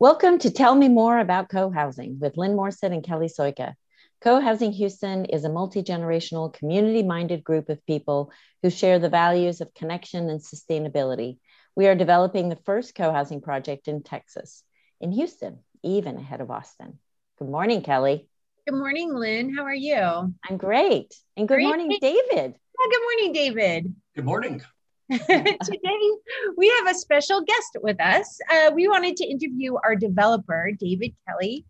Welcome to Tell Me More About Co-Housing with Lynn Morrison and Kelly Soika. Co-Housing Houston is a multi-generational, community-minded group of people who share the values of connection and sustainability. We are developing the first co-housing project in Texas, in Houston, even ahead of Austin. Good morning, Kelly. Good morning, Lynn. How are you? I'm great. And good great. morning, David. Yeah, good morning, David. Good morning. Today, we have a special guest with us. Uh, we wanted to interview our developer, David Kelly,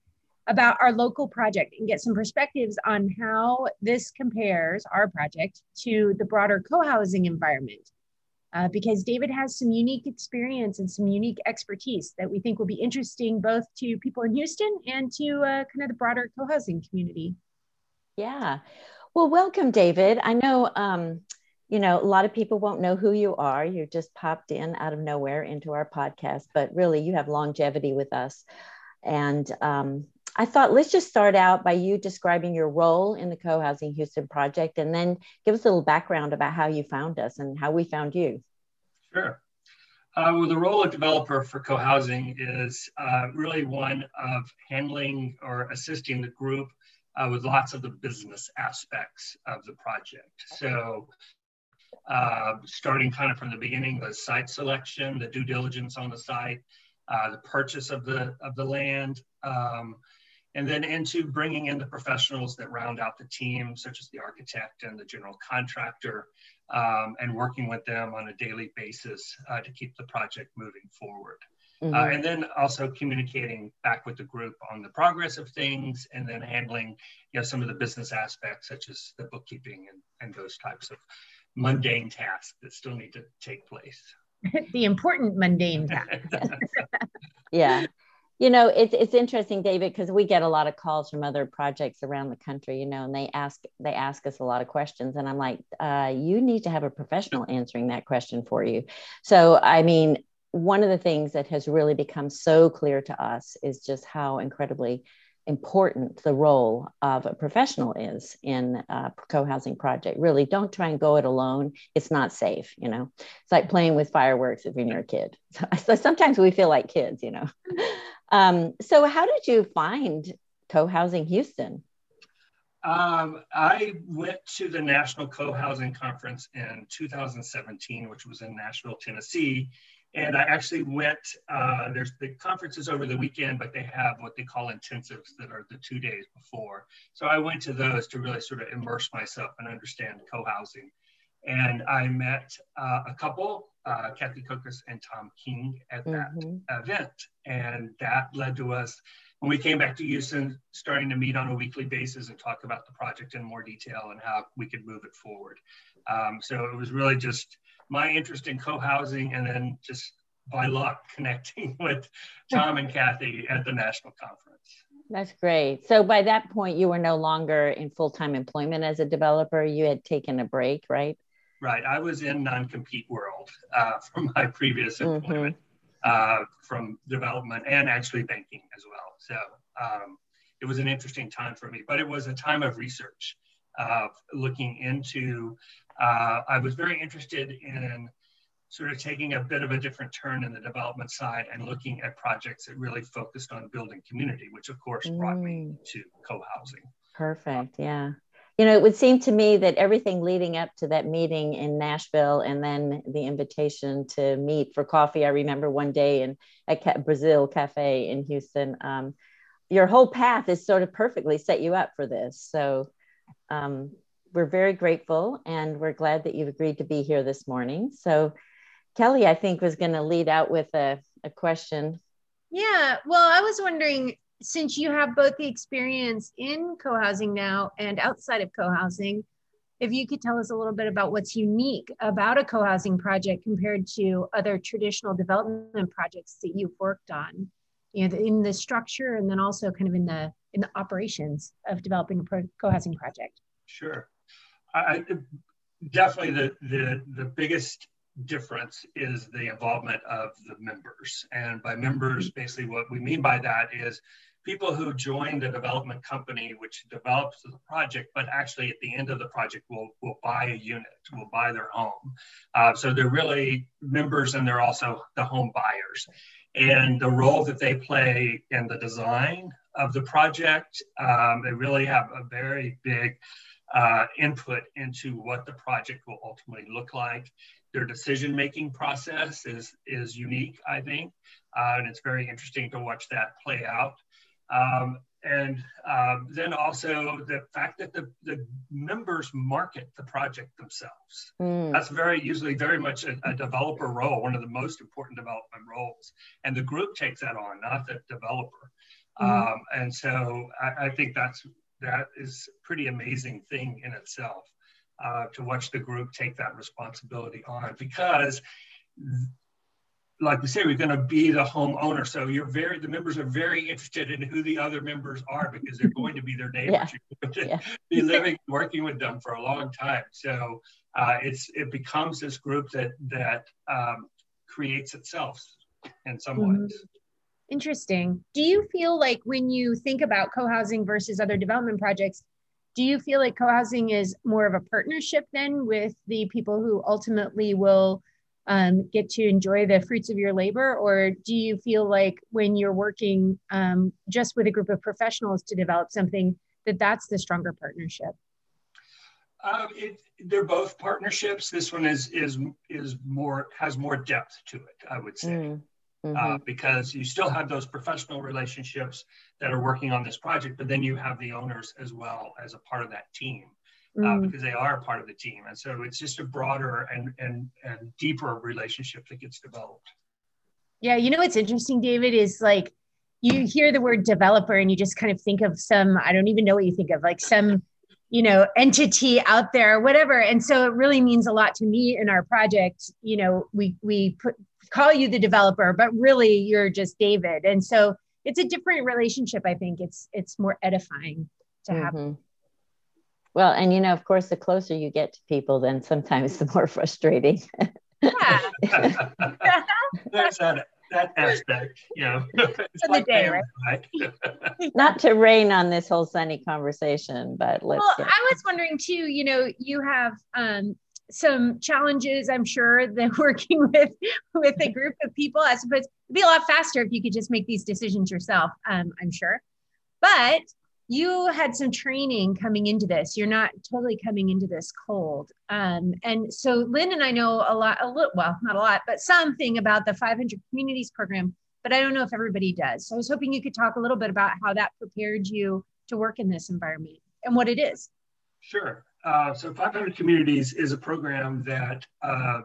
about our local project and get some perspectives on how this compares our project to the broader co housing environment. Uh, because David has some unique experience and some unique expertise that we think will be interesting both to people in Houston and to uh, kind of the broader co housing community. Yeah. Well, welcome, David. I know um, you know, a lot of people won't know who you are. You just popped in out of nowhere into our podcast, but really you have longevity with us. And um, I thought let's just start out by you describing your role in the Co Housing Houston project and then give us a little background about how you found us and how we found you. Sure. Uh, well, the role of developer for co-housing is uh, really one of handling or assisting the group uh, with lots of the business aspects of the project. So uh, starting kind of from the beginning, the site selection, the due diligence on the site, uh, the purchase of the of the land, um, and then into bringing in the professionals that round out the team, such as the architect and the general contractor, um, and working with them on a daily basis uh, to keep the project moving forward. Mm-hmm. Uh, and then also communicating back with the group on the progress of things and then handling you know some of the business aspects such as the bookkeeping and, and those types of mundane tasks that still need to take place. the important mundane tasks. yeah. You know, it's it's interesting, David, because we get a lot of calls from other projects around the country, you know, and they ask they ask us a lot of questions. And I'm like, uh, you need to have a professional answering that question for you. So I mean, one of the things that has really become so clear to us is just how incredibly important the role of a professional is in a co-housing project. Really don't try and go it alone. It's not safe you know? It's like playing with fireworks if you're a kid. So sometimes we feel like kids you know? Um, so how did you find co-housing houston? Um, I went to the National Co-Housing Conference in 2017, which was in Nashville, Tennessee, and I actually went, uh, there's the conferences over the weekend, but they have what they call intensives that are the two days before. So I went to those to really sort of immerse myself and understand co-housing. And I met uh, a couple, uh, Kathy Kokas and Tom King at that mm-hmm. event. And that led to us, when we came back to Houston, starting to meet on a weekly basis and talk about the project in more detail and how we could move it forward. Um, so it was really just, my interest in co-housing and then just by luck connecting with Tom and Kathy at the national conference. That's great. So by that point, you were no longer in full-time employment as a developer. You had taken a break, right? Right. I was in non-compete world uh, from my previous mm-hmm. employment, mm-hmm. uh, from development and actually banking as well. So um, it was an interesting time for me, but it was a time of research, of looking into uh, I was very interested in sort of taking a bit of a different turn in the development side and looking at projects that really focused on building community, which of course brought mm. me to co-housing. Perfect. Yeah. You know, it would seem to me that everything leading up to that meeting in Nashville and then the invitation to meet for coffee. I remember one day in at Brasil Cafe in Houston. Um, your whole path is sort of perfectly set you up for this. So um, we're very grateful and we're glad that you've agreed to be here this morning. So, Kelly, I think, was going to lead out with a, a question. Yeah. Well, I was wondering since you have both the experience in co housing now and outside of co housing, if you could tell us a little bit about what's unique about a co housing project compared to other traditional development projects that you've worked on, you know, in the structure and then also kind of in the in the operations of developing a co housing project. Sure. I, definitely the, the, the biggest difference is the involvement of the members. And by members, basically what we mean by that is people who join the development company, which develops the project, but actually at the end of the project will, will buy a unit, will buy their home. Uh, so they're really members and they're also the home buyers. And the role that they play in the design of the project, um, they really have a very big uh, input into what the project will ultimately look like. Their decision-making process is, is unique, I think, uh, and it's very interesting to watch that play out. Um, and um, then also the fact that the, the members market the project themselves. Mm. That's very usually very much a, a, developer role, one of the most important development roles. And the group takes that on, not the developer. Mm. Um, and so I, I, think that's that is a pretty amazing thing in itself uh, to watch the group take that responsibility on because like we say, we're going to be the homeowner. So you're very, the members are very interested in who the other members are because they're going to be their neighbors. Yeah. You're going to yeah. be living, working with them for a long time. So uh, it's it becomes this group that that um, creates itself in some mm-hmm. ways. Interesting. Do you feel like when you think about co-housing versus other development projects, do you feel like co-housing is more of a partnership then with the people who ultimately will um, get to enjoy the fruits of your labor? Or do you feel like when you're working um, just with a group of professionals to develop something, that that's the stronger partnership? Um, it, they're both partnerships. This one is is is more has more depth to it. I would say. Mm. Mm-hmm. Uh, because you still have those professional relationships that are working on this project, but then you have the owners as well as a part of that team uh, mm. because they are part of the team. And so it's just a broader and, and, and deeper relationship that gets developed. Yeah, you know what's interesting, David, is like you hear the word developer and you just kind of think of some, I don't even know what you think of, like some, you know, entity out there, whatever. And so it really means a lot to me in our project. You know, we we put call you the developer, but really you're just David. And so it's a different relationship, I think. It's it's more edifying to have. Mm-hmm. Well, and you know, of course, the closer you get to people, then sometimes the more frustrating. Yeah. There's that, that aspect, you know. For like the day, right? right? Not to rain on this whole sunny conversation, but let's. Well, I was wondering too. You know, you have um, some challenges, I'm sure, that working with with a group of people. I suppose it'd be a lot faster if you could just make these decisions yourself. Um, I'm sure, but you had some training coming into this. You're not totally coming into this cold. Um, and so Lynn and I know a lot, a little, well, not a lot, but something about the 500 communities program, but I don't know if everybody does. So I was hoping you could talk a little bit about how that prepared you to work in this environment and what it is. Sure. Uh, so 500 Communities is a program that uh,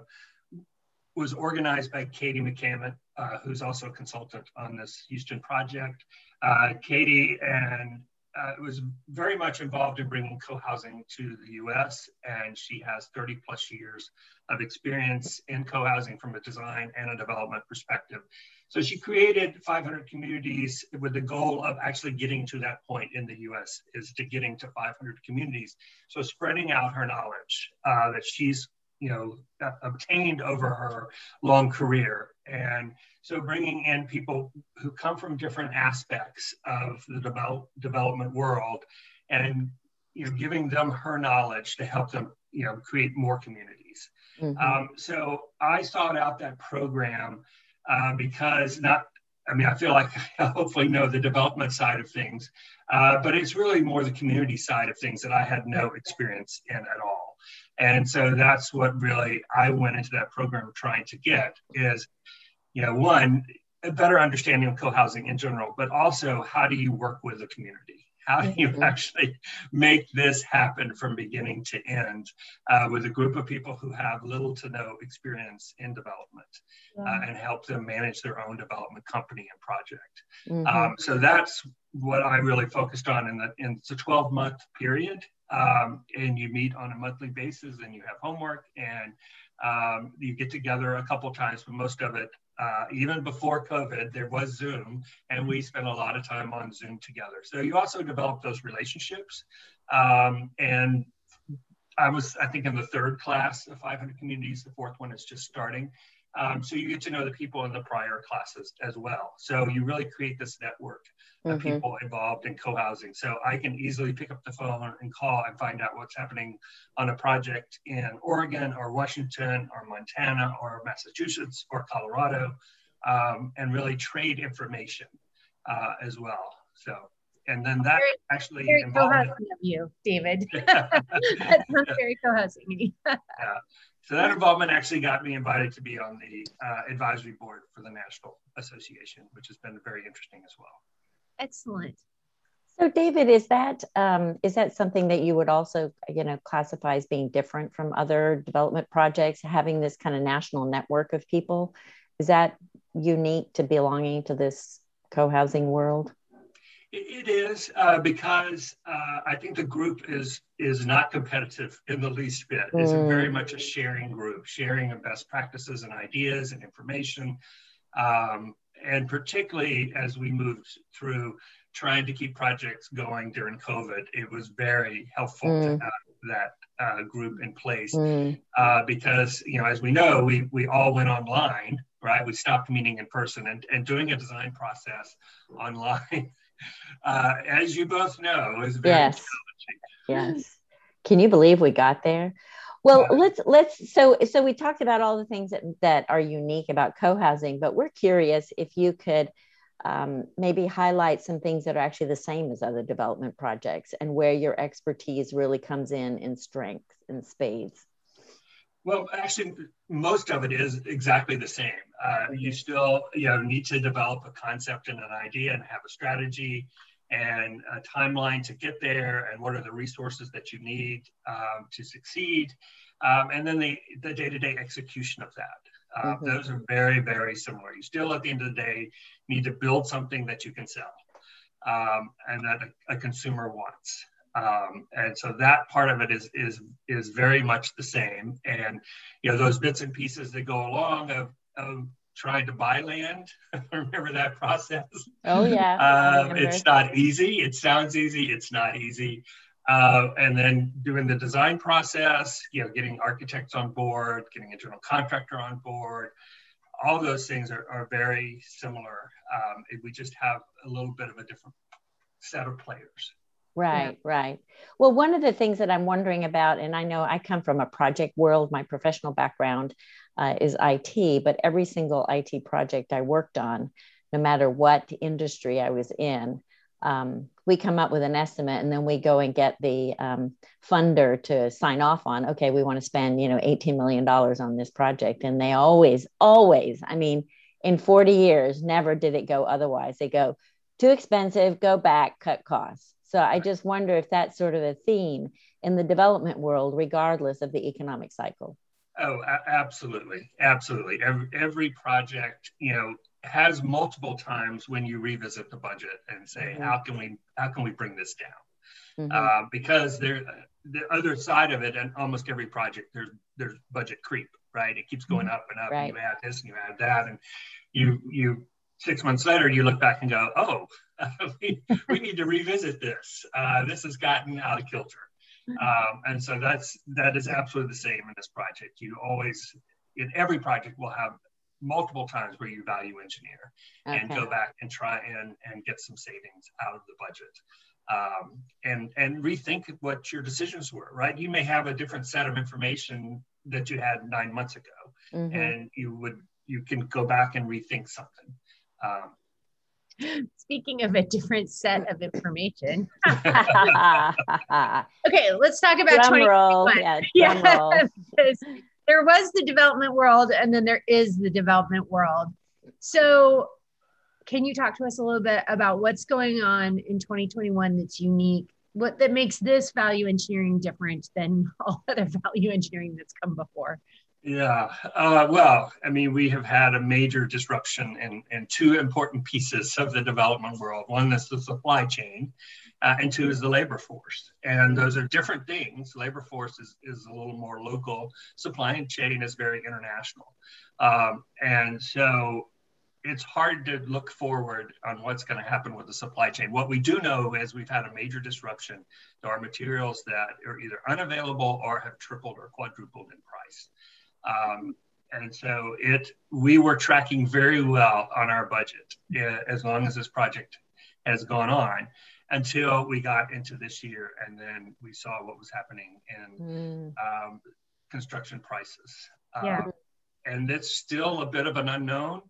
was organized by Katie McCamant, uh, who's also a consultant on this Houston project. Uh, Katie and uh, was very much involved in bringing co-housing to the U.S. and she has 30 plus years of experience in co-housing from a design and a development perspective. So she created 500 communities with the goal of actually getting to that point in the U.S. is to getting to 500 communities. So spreading out her knowledge uh, that she's you know obtained over her long career and so bringing in people who come from different aspects of the develop, development world and you know, giving them her knowledge to help them you know, create more communities. Mm-hmm. Um, so I sought out that program uh, because not, I mean, I feel like I hopefully know the development side of things, uh, but it's really more the community side of things that I had no experience in at all. And so that's what really I went into that program trying to get is you know, one, a better understanding of co-housing in general, but also how do you work with the community? How do you mm-hmm. actually make this happen from beginning to end uh, with a group of people who have little to no experience in development uh, yeah. uh, and help them manage their own development company and project? Mm-hmm. Um, so that's what I really focused on in the in the 12 month period. Um, and you meet on a monthly basis and you have homework and um, you get together a couple times, but most of it uh, even before COVID, there was Zoom, and we spent a lot of time on Zoom together. So you also develop those relationships. Um, and I was, I think, in the third class of 500 communities. The fourth one is just starting. Um, so you get to know the people in the prior classes as well. So you really create this network of mm-hmm. people involved in co-housing. So I can easily pick up the phone and call and find out what's happening on a project in Oregon or Washington or Montana or Massachusetts or Colorado, um, and really trade information uh, as well. So and then that very, actually very co-housing of you, David. that sounds very co-housing. yeah. So that involvement actually got me invited to be on the uh, advisory board for the National Association, which has been very interesting as well. Excellent. So, David, is that um, is that something that you would also, you know, classify as being different from other development projects? Having this kind of national network of people, is that unique to belonging to this co-housing world? It is uh, because uh, I think the group is is not competitive in the least bit. It's mm. very much a sharing group, sharing of best practices and ideas and information. Um, and particularly as we moved through trying to keep projects going during COVID, it was very helpful mm. to have that uh, group in place mm. Uh, because you know, as we know, we we all went online, right? We stopped meeting in person and, and doing a design process online uh, as you both know, is very yes. challenging. Yes. Can you believe we got there? Well, let's let's so so we talked about all the things that that are unique about co-housing, but we're curious if you could um, maybe highlight some things that are actually the same as other development projects and where your expertise really comes in in strength and spades. Well, actually, most of it is exactly the same. Uh, you still, you know, need to develop a concept and an idea and have a strategy and a timeline to get there, and what are the resources that you need um, to succeed, um, and then the the day-to-day execution of that. Uh, mm-hmm. Those are very, very similar. You still, at the end of the day, need to build something that you can sell um, and that a, a consumer wants. Um, and so that part of it is is is very much the same. And you know those bits and pieces that go along of, of trying to buy land. remember that process? Oh yeah. Um, it's not easy. It sounds easy. It's not easy. Uh, and then doing the design process, you know, getting architects on board, getting a general contractor on board, all those things are, are very similar. Um, we just have a little bit of a different set of players. Right, yeah. right. Well, one of the things that I'm wondering about, and I know I come from a project world, my professional background uh, is IT, but every single IT project I worked on, no matter what industry I was in, um, we come up with an estimate and then we go and get the um, funder to sign off on okay we want to spend you know 18 million dollars on this project and they always always i mean in 40 years never did it go otherwise they go too expensive go back cut costs so I just wonder if that's sort of a theme in the development world, regardless of the economic cycle. Oh, a- absolutely, absolutely. Every, every project, you know, has multiple times when you revisit the budget and say, mm-hmm. how can we how can we bring this down? Mm-hmm. Uh, because there, the other side of it, and almost every project, there's there's budget creep, right? It keeps going mm-hmm. up and up. Right. And you add this and you add that, and you you six months later you look back and go, oh, we, we need to revisit this. Uh, this has gotten out of kilter. Um, and so that's that is absolutely the same in this project. You always in every project will have multiple times where you value engineer okay. and go back and try and, and get some savings out of the budget. Um, and and rethink what your decisions were, right? You may have a different set of information that you had nine months ago, mm-hmm. and you would you can go back and rethink something. Um, Speaking of a different set of information. okay, let's talk about drum roll. Yeah, yeah there was the development world and then there is the development world. So can you talk to us a little bit about what's going on in 2021 that's unique? What that makes this value engineering different than all other value engineering that's come before? Yeah, uh, well, I mean, we have had a major disruption in, in two important pieces of the development world. One is the supply chain, uh, and two is the labor force. And those are different things. Labor force is, is a little more local, supply chain is very international. Um, and so it's hard to look forward on what's going to happen with the supply chain. What we do know is we've had a major disruption to our materials that are either unavailable or have tripled or quadrupled in price. Um, and so it we were tracking very well on our budget uh, as long as this project has gone on until we got into this year and then we saw what was happening in mm. um, construction prices yeah. Um, and it's still a bit of an unknown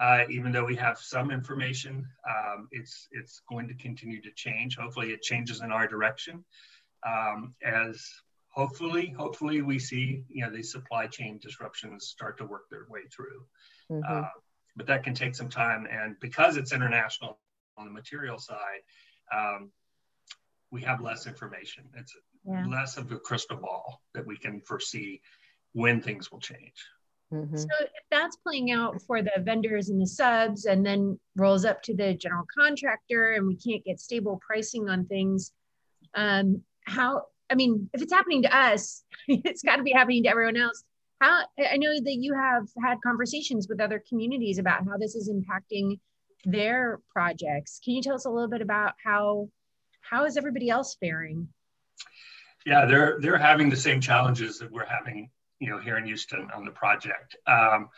uh, even though we have some information um, it's it's going to continue to change hopefully it changes in our direction um, as hopefully, hopefully we see you know these supply chain disruptions start to work their way through. Mm-hmm. Uh, but that can take some time, and because it's international on the material side, um, we have less information. It's yeah. less of a crystal ball that we can foresee when things will change. Mm-hmm. So if that's playing out for the vendors and the subs, and then rolls up to the general contractor, and we can't get stable pricing on things, um, how I mean, if it's happening to us, it's got to be happening to everyone else. How I know that you have had conversations with other communities about how this is impacting their projects. Can you tell us a little bit about how how is everybody else faring? Yeah, they're they're having the same challenges that we're having, you know, here in Houston on the project. Um,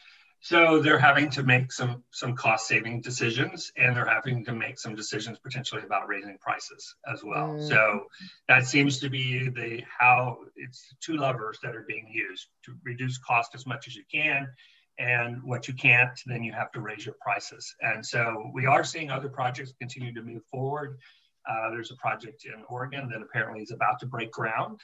so they're having to make some some cost saving decisions, and they're having to make some decisions potentially about raising prices as well. Mm. So that seems to be the how it's two levers that are being used to reduce cost as much as you can, and what you can't, then you have to raise your prices. And so we are seeing other projects continue to move forward. Uh, there's a project in Oregon that apparently is about to break ground.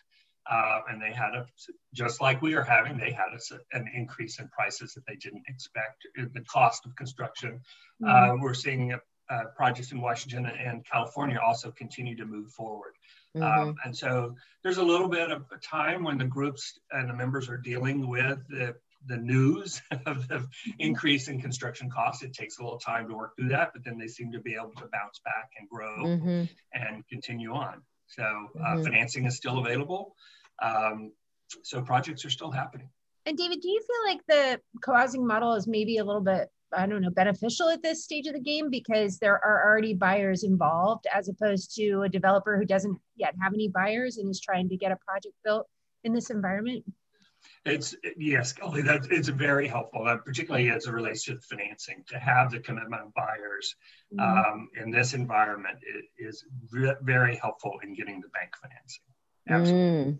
Uh, and they had a just like we are having they had a, an increase in prices that they didn't expect the cost of construction mm-hmm. uh, we're seeing uh, projects in washington and california also continue to move forward mm-hmm. um, and so there's a little bit of a time when the groups and the members are dealing with the the news of the increase in construction costs. It takes a little time to work through that, but then they seem to be able to bounce back and grow mm-hmm. and continue on. So uh, mm-hmm. financing is still available. Um, so projects are still happening. And David, do you feel like the co-housing model is maybe a little bit, I don't know, beneficial at this stage of the game because there are already buyers involved as opposed to a developer who doesn't yet have any buyers and is trying to get a project built in this environment? It's yes, Kelly, that it's very helpful, uh, particularly as it relates to financing. To have the commitment of buyers mm-hmm. um, in this environment is re- very helpful in getting the bank financing. Absolutely. Mm.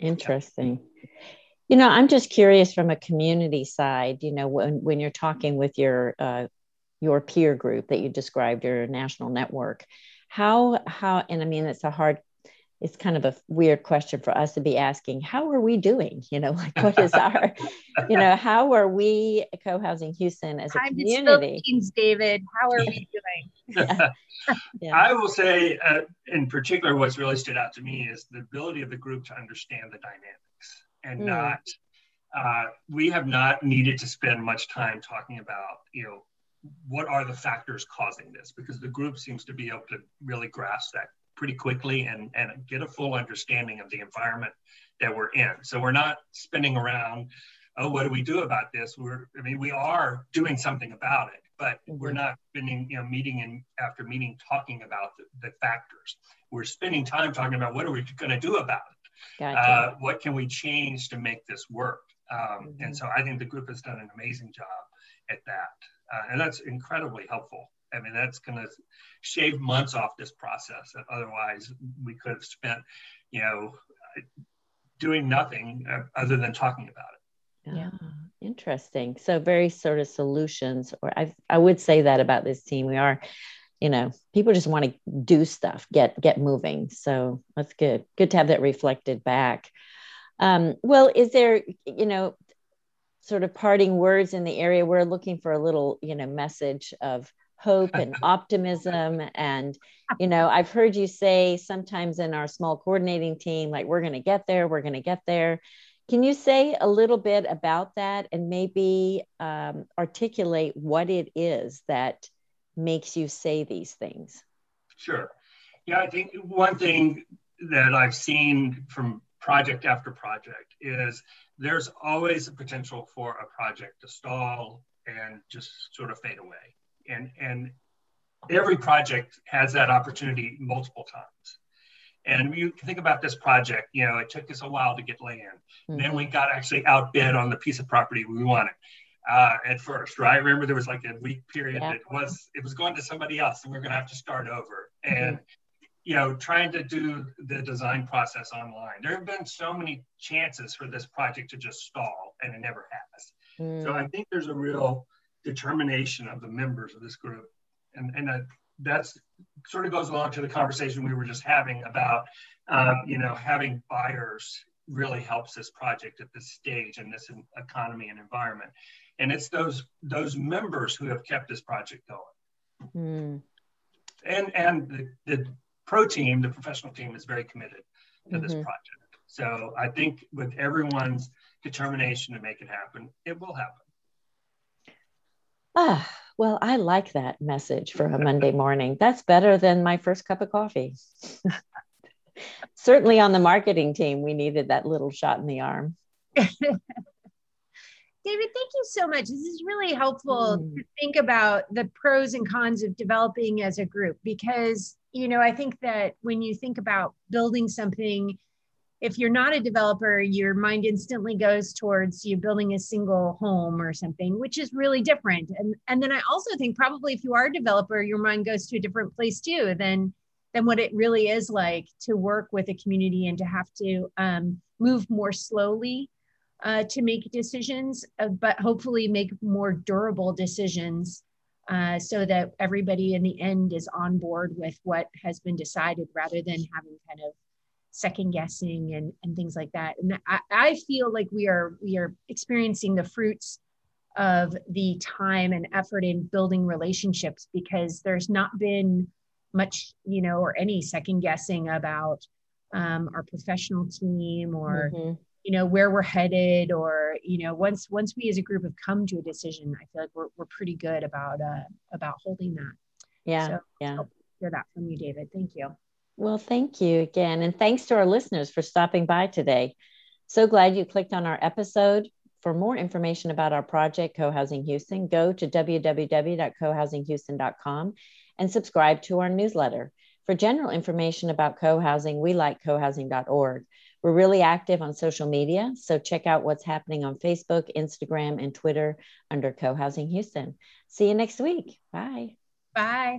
Interesting. You know, I'm just curious from a community side, you know, when, when you're talking with your uh, your peer group that you described, your national network, how how and I mean it's a hard it's kind of a weird question for us to be asking how are we doing you know like what is our you know how are we co-housing houston as a Time community david how are we doing yeah. Yeah. i will say uh, in particular what's really stood out to me is the ability of the group to understand the dynamics and mm. not uh, we have not needed to spend much time talking about you know what are the factors causing this because the group seems to be able to really grasp that pretty quickly and, and get a full understanding of the environment that we're in. So we're not spinning around, oh, what do we do about this? We're, I mean, we are doing something about it, but mm-hmm. we're not spending, you know, meeting and after meeting talking about the, the factors. We're spending time talking about what are we going to do about it? Gotcha. Uh, what can we change to make this work? Um, mm-hmm. And so I think the group has done an amazing job at that. Uh, and that's incredibly helpful. I mean, that's going to shave months off this process otherwise we could have spent, you know, doing nothing uh, other than talking about it. Yeah. Interesting. So very sort of solutions, or I, I would say that about this team. We are, you know, people just want to do stuff, get get moving. So that's good. Good to have that reflected back. Um, well, is there, you know, sort of parting words in the area? We're looking for a little, you know, message of hope and optimism. And you know i've heard you say sometimes in our small coordinating team like we're going to get there we're going to get there. Can you say a little bit about that and maybe um, articulate what it is that makes you say these things? Sure. Yeah i think one thing that i've seen from project after project is there's always a potential for a project to stall and just sort of fade away and and every project has that opportunity multiple times And you think about this project, you know, it took us a while to get land. Mm-hmm. Then we got actually outbid on the piece of property we wanted uh, at first, right? Remember there was like a week period yeah. that was it was going to somebody else, and we are going to have to start over. Mm-hmm. And you know, trying to do the design process online. There have been so many chances for this project to just stall, and it never has. Mm. So I think there's a real determination of the members of this group, and and that that's sort of goes along to the conversation we were just having about, um, you know, having buyers really helps this project at this stage in this economy and environment, and it's those those members who have kept this project going. Mm. And and the, the pro team, the professional team, is very committed to mm-hmm. this project. So I think with everyone's determination to make it happen, it will happen. Ah, well, I like that message for a Monday morning. That's better than my first cup of coffee. Certainly on the marketing team, we needed that little shot in the arm. David, thank you so much. This is really helpful mm. to think about the pros and cons of developing as a group because, you know, I think that when you think about building something, if you're not a developer, your mind instantly goes towards you building a single home or something, which is really different. And and then I also think probably if you are a developer, your mind goes to a different place too than than what it really is like to work with a community and to have to um, move more slowly uh, to make decisions, uh, but hopefully make more durable decisions uh, so that everybody in the end is on board with what has been decided rather than having kind of second guessing and, and things like that. And I, I feel like we are we are experiencing the fruits of the time and effort in building relationships because there's not been much, you know, or any second guessing about um, our professional team or mm-hmm. you know where we're headed or you know once once we as a group have come to a decision i feel like we're, we're pretty good about uh about holding that. Yeah so, yeah. hear that from you david. Thank you well thank you again and thanks to our listeners for stopping by today so glad you clicked on our episode for more information about our project co-housing houston go to www.cohousinghouston.com and subscribe to our newsletter for general information about co-housing we like cohousing.org we're really active on social media, so check out what's happening on Facebook, Instagram, and Twitter under Co Housing Houston. See you next week. Bye. Bye.